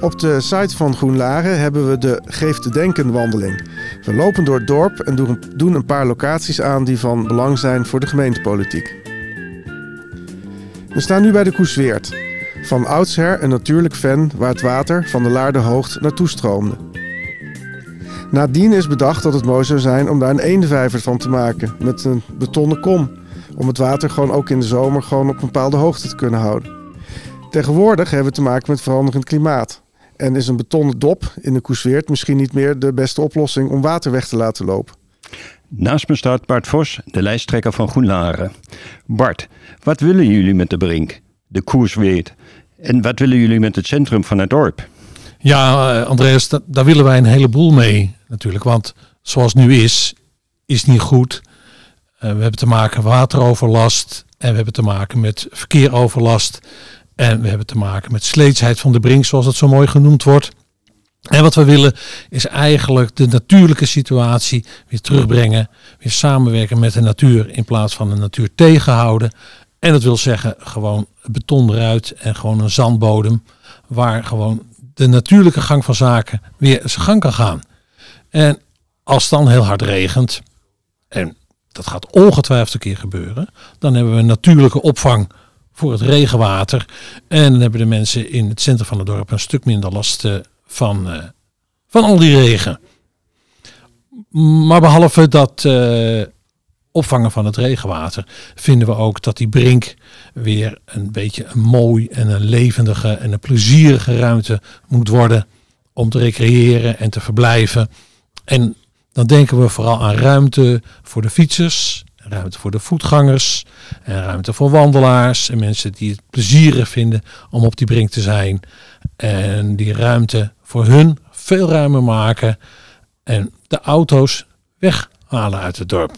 Op de site van GroenLaren hebben we de Geef te Denken wandeling. We lopen door het dorp en doen een paar locaties aan die van belang zijn voor de gemeentepolitiek. We staan nu bij de Koesweert. Van oudsher een natuurlijk fan waar het water van de Laarde Hoogte naartoe stroomde. Nadien is bedacht dat het mooi zou zijn om daar een eendenvijver van te maken met een betonnen kom. Om het water gewoon ook in de zomer gewoon op een bepaalde hoogte te kunnen houden. Tegenwoordig hebben we te maken met veranderend klimaat. En is een betonnen dop in de Koesweert misschien niet meer de beste oplossing om water weg te laten lopen. Naast me staat Bart Vos, de lijsttrekker van GroenLaren. Bart, wat willen jullie met de Brink, de Koersweert? En wat willen jullie met het centrum van het dorp? Ja, eh, Andreas, daar willen wij een heleboel mee natuurlijk. Want zoals het nu is, is niet goed. Uh, we hebben te maken met wateroverlast en we hebben te maken met verkeeroverlast. En we hebben te maken met sleetsheid van de brink, zoals het zo mooi genoemd wordt. En wat we willen is eigenlijk de natuurlijke situatie weer terugbrengen. Weer samenwerken met de natuur in plaats van de natuur tegenhouden. En dat wil zeggen gewoon beton eruit en gewoon een zandbodem. Waar gewoon de natuurlijke gang van zaken weer zijn gang kan gaan. En als het dan heel hard regent, en dat gaat ongetwijfeld een keer gebeuren, dan hebben we een natuurlijke opvang voor het regenwater. En dan hebben de mensen in het centrum van het dorp een stuk minder last eh, van, uh, van al die regen. Maar behalve dat uh, opvangen van het regenwater, vinden we ook dat die brink weer een beetje een mooi en een levendige en een plezierige ruimte moet worden om te recreëren en te verblijven. En dan denken we vooral aan ruimte voor de fietsers, ruimte voor de voetgangers, en ruimte voor wandelaars en mensen die het plezierig vinden om op die brink te zijn. En die ruimte voor hun veel ruimer maken en de auto's weghalen uit het dorp.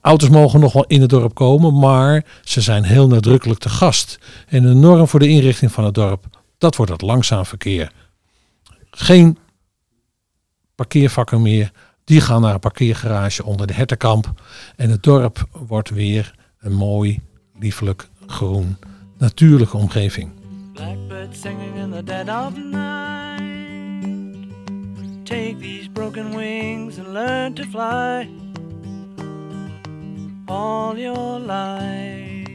Auto's mogen nog wel in het dorp komen, maar ze zijn heel nadrukkelijk te gast. En de norm voor de inrichting van het dorp, dat wordt het langzaam verkeer. Geen parkeervakken meer, die gaan naar een parkeergarage onder de hertenkamp. En het dorp wordt weer een mooi, liefelijk, groen, natuurlijke omgeving. Blackbird singing in the dead of night. Take these broken wings and learn to fly. All your life.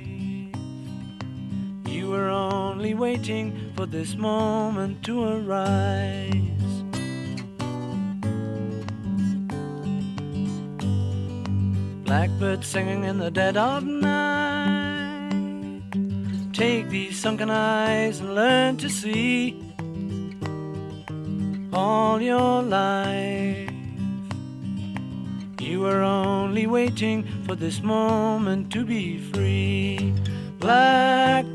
You were only waiting for this moment to arise. Blackbird singing in the dead of night. Take these sunken eyes and learn to see all your life. You were only waiting for this moment to be free. Blackbird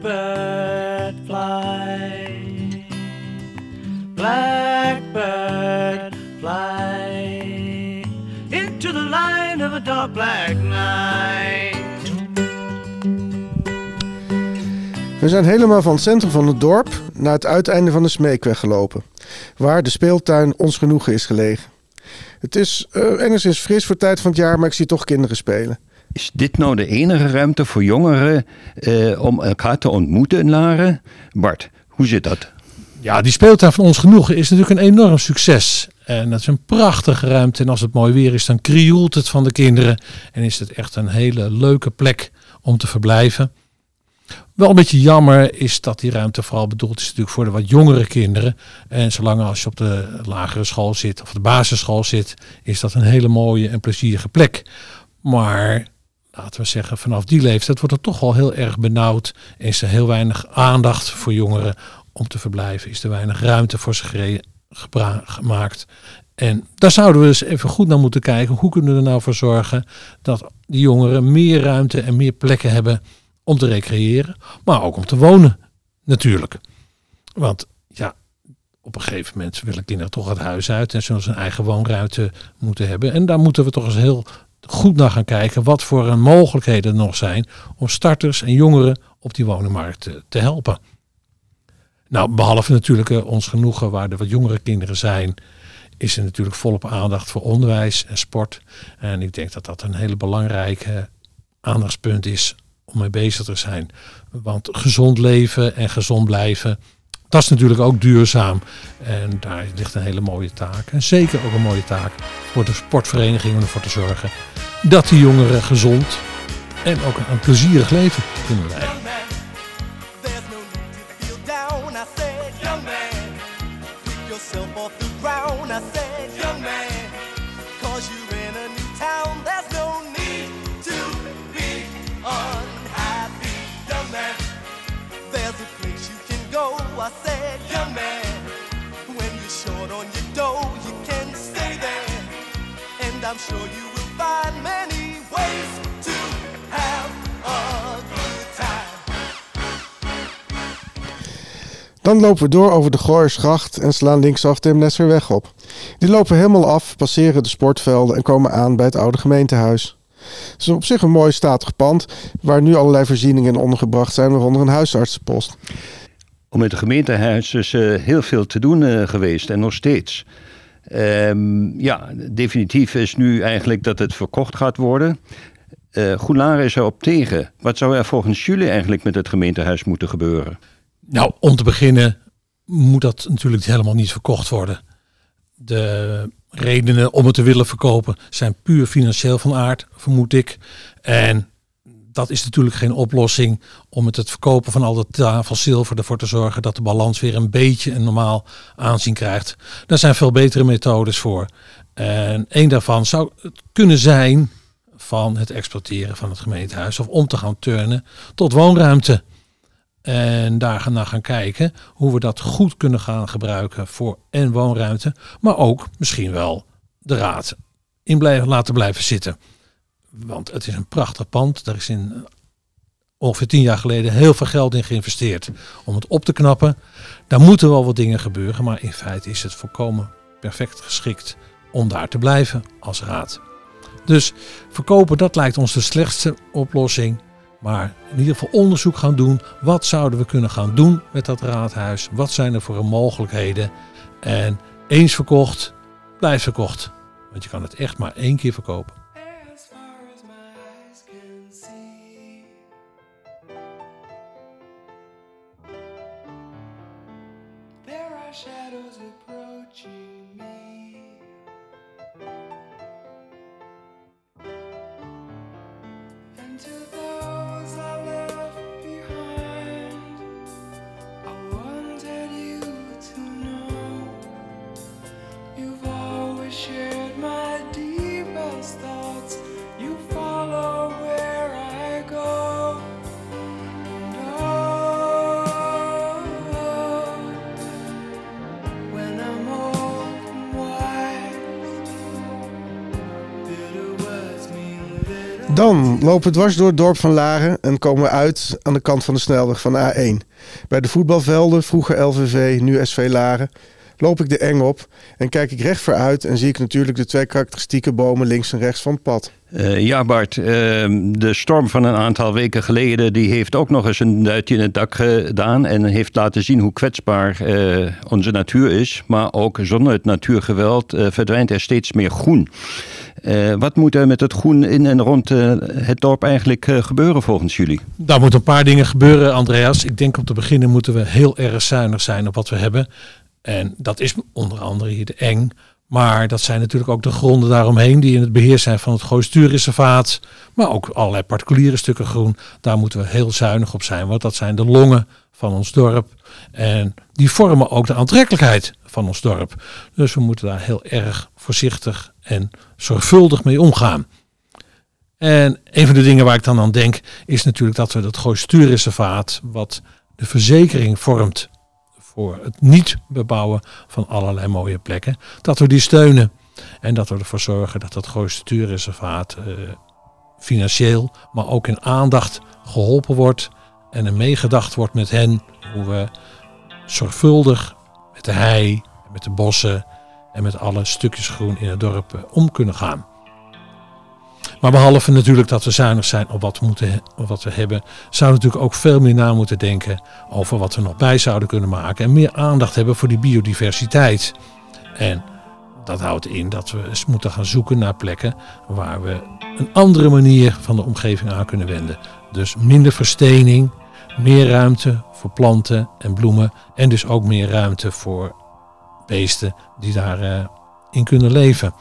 fly. Blackbird fly into the light of a dark black night. We zijn helemaal van het centrum van het dorp naar het uiteinde van de Smeekweg gelopen, waar de speeltuin ons genoegen is gelegen. Het is uh, enigszins fris voor tijd van het jaar, maar ik zie toch kinderen spelen. Is dit nou de enige ruimte voor jongeren uh, om elkaar te ontmoeten in Laren? Bart, hoe zit dat? Ja, die speeltuin van ons genoegen is natuurlijk een enorm succes. En dat is een prachtige ruimte. En als het mooi weer is, dan krioelt het van de kinderen. En is het echt een hele leuke plek om te verblijven. Wel een beetje jammer is dat die ruimte vooral bedoeld is natuurlijk voor de wat jongere kinderen. En zolang als je op de lagere school zit of de basisschool zit, is dat een hele mooie en plezierige plek. Maar laten we zeggen, vanaf die leeftijd wordt het toch wel heel erg benauwd. Is er heel weinig aandacht voor jongeren om te verblijven? Is er weinig ruimte voor ze gemaakt? En daar zouden we eens even goed naar moeten kijken. Hoe kunnen we er nou voor zorgen dat die jongeren meer ruimte en meer plekken hebben om te recreëren, maar ook om te wonen natuurlijk. Want ja, op een gegeven moment willen kinderen toch het huis uit en zullen ze een eigen woonruimte moeten hebben. En daar moeten we toch eens heel goed naar gaan kijken wat voor mogelijkheden er nog zijn om starters en jongeren op die wonenmarkt te, te helpen. Nou, behalve natuurlijk uh, ons genoegen waar er wat jongere kinderen zijn, is er natuurlijk volop aandacht voor onderwijs en sport. En ik denk dat dat een hele belangrijke aandachtspunt is om mee bezig te zijn. Want gezond leven en gezond blijven, Dat is natuurlijk ook duurzaam. En daar ligt een hele mooie taak. En zeker ook een mooie taak voor de sportverenigingen om ervoor te zorgen dat die jongeren gezond en ook een plezierig leven kunnen leiden. Dan lopen we door over de Gooiersgracht en slaan linksaf de Emnesserweg op. Die lopen helemaal af, passeren de sportvelden en komen aan bij het oude gemeentehuis. Het is op zich een mooi statig pand waar nu allerlei voorzieningen in ondergebracht zijn, waaronder een huisartsenpost. Om het gemeentehuis is eh, heel veel te doen eh, geweest en nog steeds. Ehm, ja, definitief is nu eigenlijk dat het verkocht gaat worden. Uh, is erop tegen. Wat zou er volgens jullie eigenlijk met het gemeentehuis moeten gebeuren? Nou, om te beginnen moet dat natuurlijk helemaal niet verkocht worden. De redenen om het te willen verkopen zijn puur financieel van aard, vermoed ik. En dat is natuurlijk geen oplossing om met het verkopen van al dat tafel zilver ervoor te zorgen dat de balans weer een beetje een normaal aanzien krijgt. Daar zijn veel betere methodes voor. En een daarvan zou het kunnen zijn van het exploiteren van het gemeentehuis of om te gaan turnen tot woonruimte. En daar gaan naar gaan kijken hoe we dat goed kunnen gaan gebruiken voor en woonruimte, maar ook misschien wel de raad in blijven, laten blijven zitten. Want het is een prachtig pand. Daar is in ongeveer tien jaar geleden heel veel geld in geïnvesteerd om het op te knappen. Daar moeten wel wat dingen gebeuren, maar in feite is het volkomen perfect geschikt om daar te blijven als raad. Dus verkopen, dat lijkt ons de slechtste oplossing. Maar in ieder geval onderzoek gaan doen. Wat zouden we kunnen gaan doen met dat raadhuis? Wat zijn er voor mogelijkheden? En eens verkocht, blijft verkocht. Want je kan het echt maar één keer verkopen. Dan lopen we dwars door het dorp van Laren en komen we uit aan de kant van de snelweg van A1. Bij de voetbalvelden, vroeger LVV, nu SV Laren, loop ik de eng op en kijk ik recht vooruit en zie ik natuurlijk de twee karakteristieke bomen links en rechts van het pad. Eh, ja, Bart, ehm, de storm van een aantal weken geleden die heeft ook nog eens een duitje in het dak gedaan en heeft laten zien hoe kwetsbaar eh, onze natuur is. Maar ook zonder het natuurgeweld eh, verdwijnt er steeds meer groen. Eh, wat moet er met het groen in en rond eh, het dorp eigenlijk gebeuren volgens jullie? Daar moeten een paar dingen gebeuren, Andreas. Ik denk om te beginnen moeten we heel erg zuinig zijn op wat we hebben. En dat is onder andere hier de eng. Maar dat zijn natuurlijk ook de gronden daaromheen die in het beheer zijn van het Gooistuurreservaat. Maar ook allerlei particuliere stukken groen. Daar moeten we heel zuinig op zijn, want dat zijn de longen van ons dorp. En die vormen ook de aantrekkelijkheid van ons dorp. Dus we moeten daar heel erg voorzichtig en zorgvuldig mee omgaan. En een van de dingen waar ik dan aan denk, is natuurlijk dat we dat Gooistuurreservaat, wat de verzekering vormt voor het niet bebouwen van allerlei mooie plekken, dat we die steunen. En dat we ervoor zorgen dat dat Gooistuurreservaat eh, financieel, maar ook in aandacht geholpen wordt. En er meegedacht wordt met hen hoe we zorgvuldig met de hei, met de bossen en met alle stukjes groen in het dorp eh, om kunnen gaan. Maar behalve natuurlijk dat we zuinig zijn op wat we, moeten, wat we hebben, zouden we natuurlijk ook veel meer na moeten denken over wat we nog bij zouden kunnen maken. En meer aandacht hebben voor die biodiversiteit. En dat houdt in dat we eens moeten gaan zoeken naar plekken waar we een andere manier van de omgeving aan kunnen wenden. Dus minder verstening, meer ruimte voor planten en bloemen. En dus ook meer ruimte voor beesten die daarin in kunnen leven.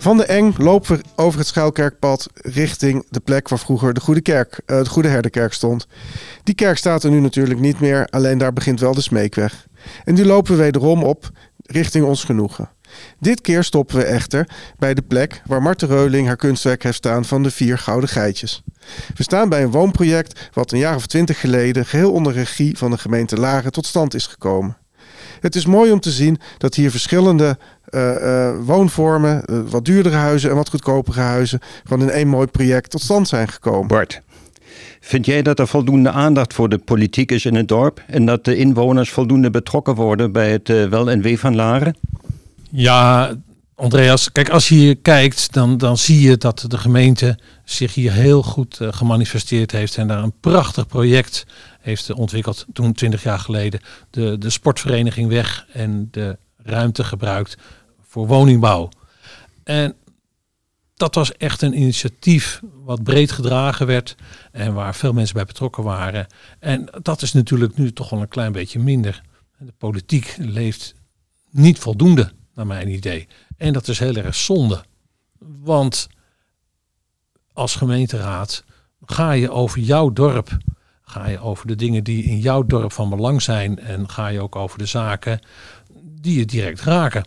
Van de Eng lopen we over het Schuilkerkpad richting de plek waar vroeger de Goede, Kerk, eh, de Goede Herderkerk stond. Die kerk staat er nu natuurlijk niet meer, alleen daar begint wel de Smeekweg. En die lopen we wederom op richting ons genoegen. Dit keer stoppen we echter bij de plek waar Marten Reuling haar kunstwerk heeft staan van de vier gouden geitjes. We staan bij een woonproject wat een jaar of twintig geleden geheel onder regie van de gemeente Laren tot stand is gekomen. Het is mooi om te zien dat hier verschillende eh, eh, woonvormen, eh, wat duurdere huizen en wat goedkopere huizen, gewoon in één mooi project tot stand zijn gekomen. Bart, vind jij dat er voldoende aandacht voor de politiek is in het dorp en dat de inwoners voldoende betrokken worden bij het wel en wee van Laren? Ja, Andreas, kijk, als je hier kijkt, dan, dan zie je dat de gemeente zich hier heel goed eh, gemanifesteerd heeft en daar een prachtig project heeft ontwikkeld toen 20 jaar geleden. De, de sportvereniging weg en de ruimte gebruikt voor woningbouw. En dat was echt een initiatief wat breed gedragen werd en waar veel mensen bij betrokken waren. En dat is natuurlijk nu toch wel een klein beetje minder. De politiek leeft niet voldoende, naar mijn idee. En dat is heel erg zonde. Want als gemeenteraad ga je over jouw dorp, ga je over de dingen die in jouw dorp van belang zijn en ga je ook over de zaken die je direct raken.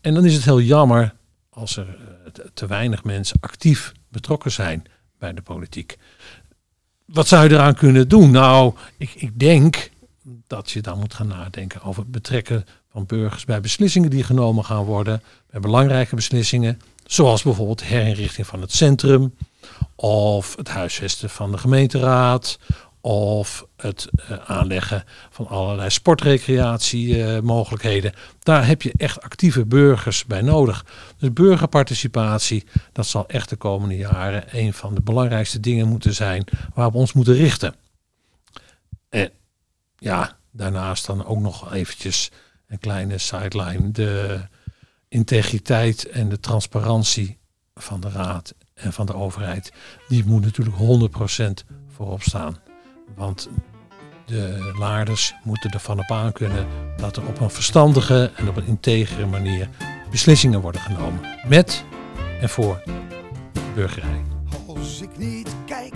En dan is het heel jammer als er eh, te- weinig mensen actief betrokken zijn bij de politiek. Wat zou je eraan kunnen doen? Nou, ik, ik denk dat je dan moet gaan nadenken over betrekken burgers bij beslissingen die genomen gaan worden, bij belangrijke beslissingen, zoals bijvoorbeeld herinrichting van het centrum, of het huisvesten van de gemeenteraad, of het eh, aanleggen van allerlei sportrecreatiemogelijkheden. Daar heb je echt actieve burgers bij nodig. Dus burgerparticipatie, dat zal echt de komende jaren een van de belangrijkste dingen moeten zijn waar we ons moeten richten. En ja, daarnaast dan ook nog eventjes een kleine sideline. De integriteit en de transparantie van de raad en van de overheid, die moet natuurlijk 100% voorop staan. Want de laarders moeten ervan op aan kunnen dat er op een verstandige en op een integere manier beslissingen worden genomen. Met en voor de burgerij. Als ik niet kijk,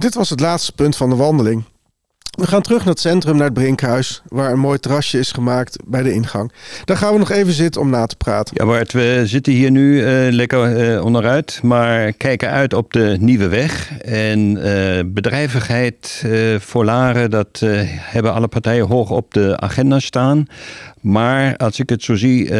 Dit was het laatste punt van de wandeling. We gaan terug naar het centrum, naar het Brinkhuis, waar een mooi terrasje is gemaakt bij de ingang. Daar gaan we nog even zitten om na te praten. Ja, Bart, we zitten hier nu eh, lekker eh, onderuit, maar kijken uit op de nieuwe weg. En eh, bedrijvigheid voor Laren, dat hebben alle partijen hoog op de agenda staan. Maar als ik het zo zie,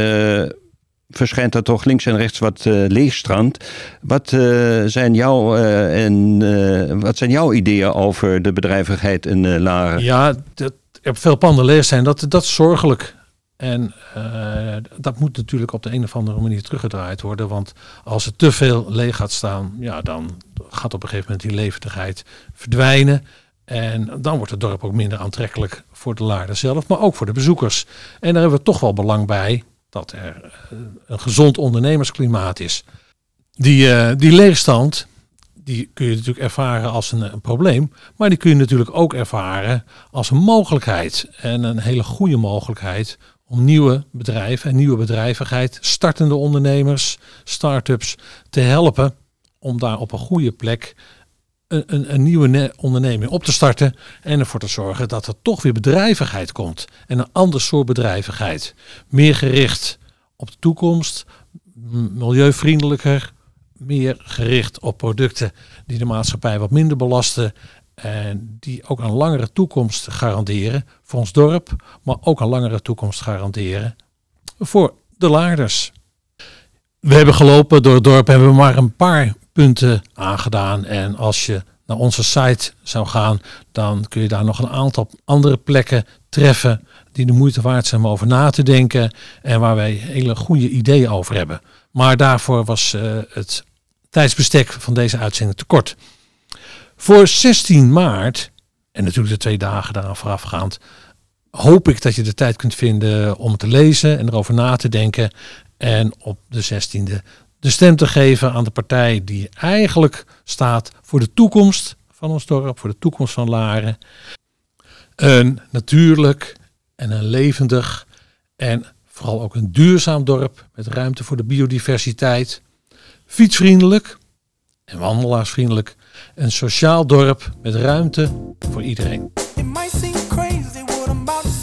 verschijnt er toch links en rechts wat eh, leegstrand. Wat, eh, zijn jouw, eh, en, wat zijn jouw ideeën over de bedrijvigheid in Laren? Ja, dat, er veel panden leeg zijn, dat, dat is zorgelijk. En dat moet natuurlijk op de een of andere manier teruggedraaid worden. Want als er te veel leeg gaat staan, ja, dan gaat op een gegeven moment die levendigheid verdwijnen. En dan wordt het dorp ook minder aantrekkelijk voor de Laarden zelf, maar ook voor de bezoekers. En daar hebben we toch wel belang bij dat er eh, een gezond ondernemersklimaat is. Die, eh, die leegstand, die kun je natuurlijk ervaren als een, een probleem, maar die kun je natuurlijk ook ervaren als een mogelijkheid. En een hele goede mogelijkheid om nieuwe bedrijven en nieuwe bedrijvigheid, startende ondernemers, start-ups te helpen om daar op een goede plek een, een, een nieuwe ne- onderneming op te starten en ervoor te zorgen dat er toch weer bedrijvigheid komt. En een ander soort bedrijvigheid. Meer gericht op de toekomst, milieuvriendelijker, meer gericht op producten die de maatschappij wat minder belasten en die ook een langere toekomst garanderen voor ons dorp, maar ook een langere toekomst garanderen voor de laarders. We hebben gelopen door het dorp en we hebben maar een paar punten aangedaan. En als je naar onze site zou gaan, dan kun je daar nog een aantal andere plekken treffen die de moeite waard zijn om over na te denken en waar wij hele goede ideeën over hebben. Maar daarvoor was eh, het tijdsbestek van deze uitzending te kort. Voor 16 maart, en natuurlijk de twee dagen daaraan voorafgaand, hoop ik dat je de tijd kunt vinden om te lezen en erover na te denken. En op de 16e de stem te geven aan de partij die eigenlijk staat voor de toekomst van ons dorp, voor de toekomst van Laren. Een natuurlijk en een levendig en vooral ook een duurzaam dorp met ruimte voor de biodiversiteit. Fietsvriendelijk en wandelaarsvriendelijk. Een sociaal dorp met ruimte voor iedereen. It might seem crazy what I'm about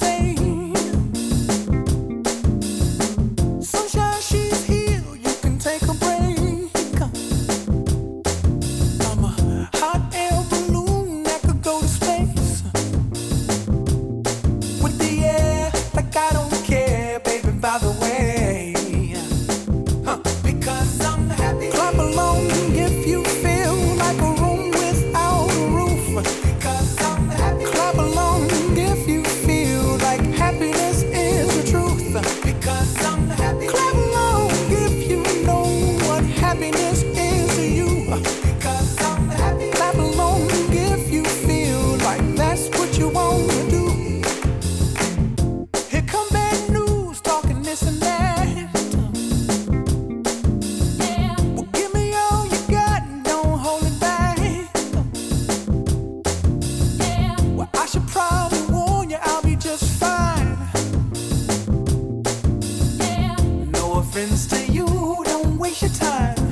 happens to you, don't waste your time.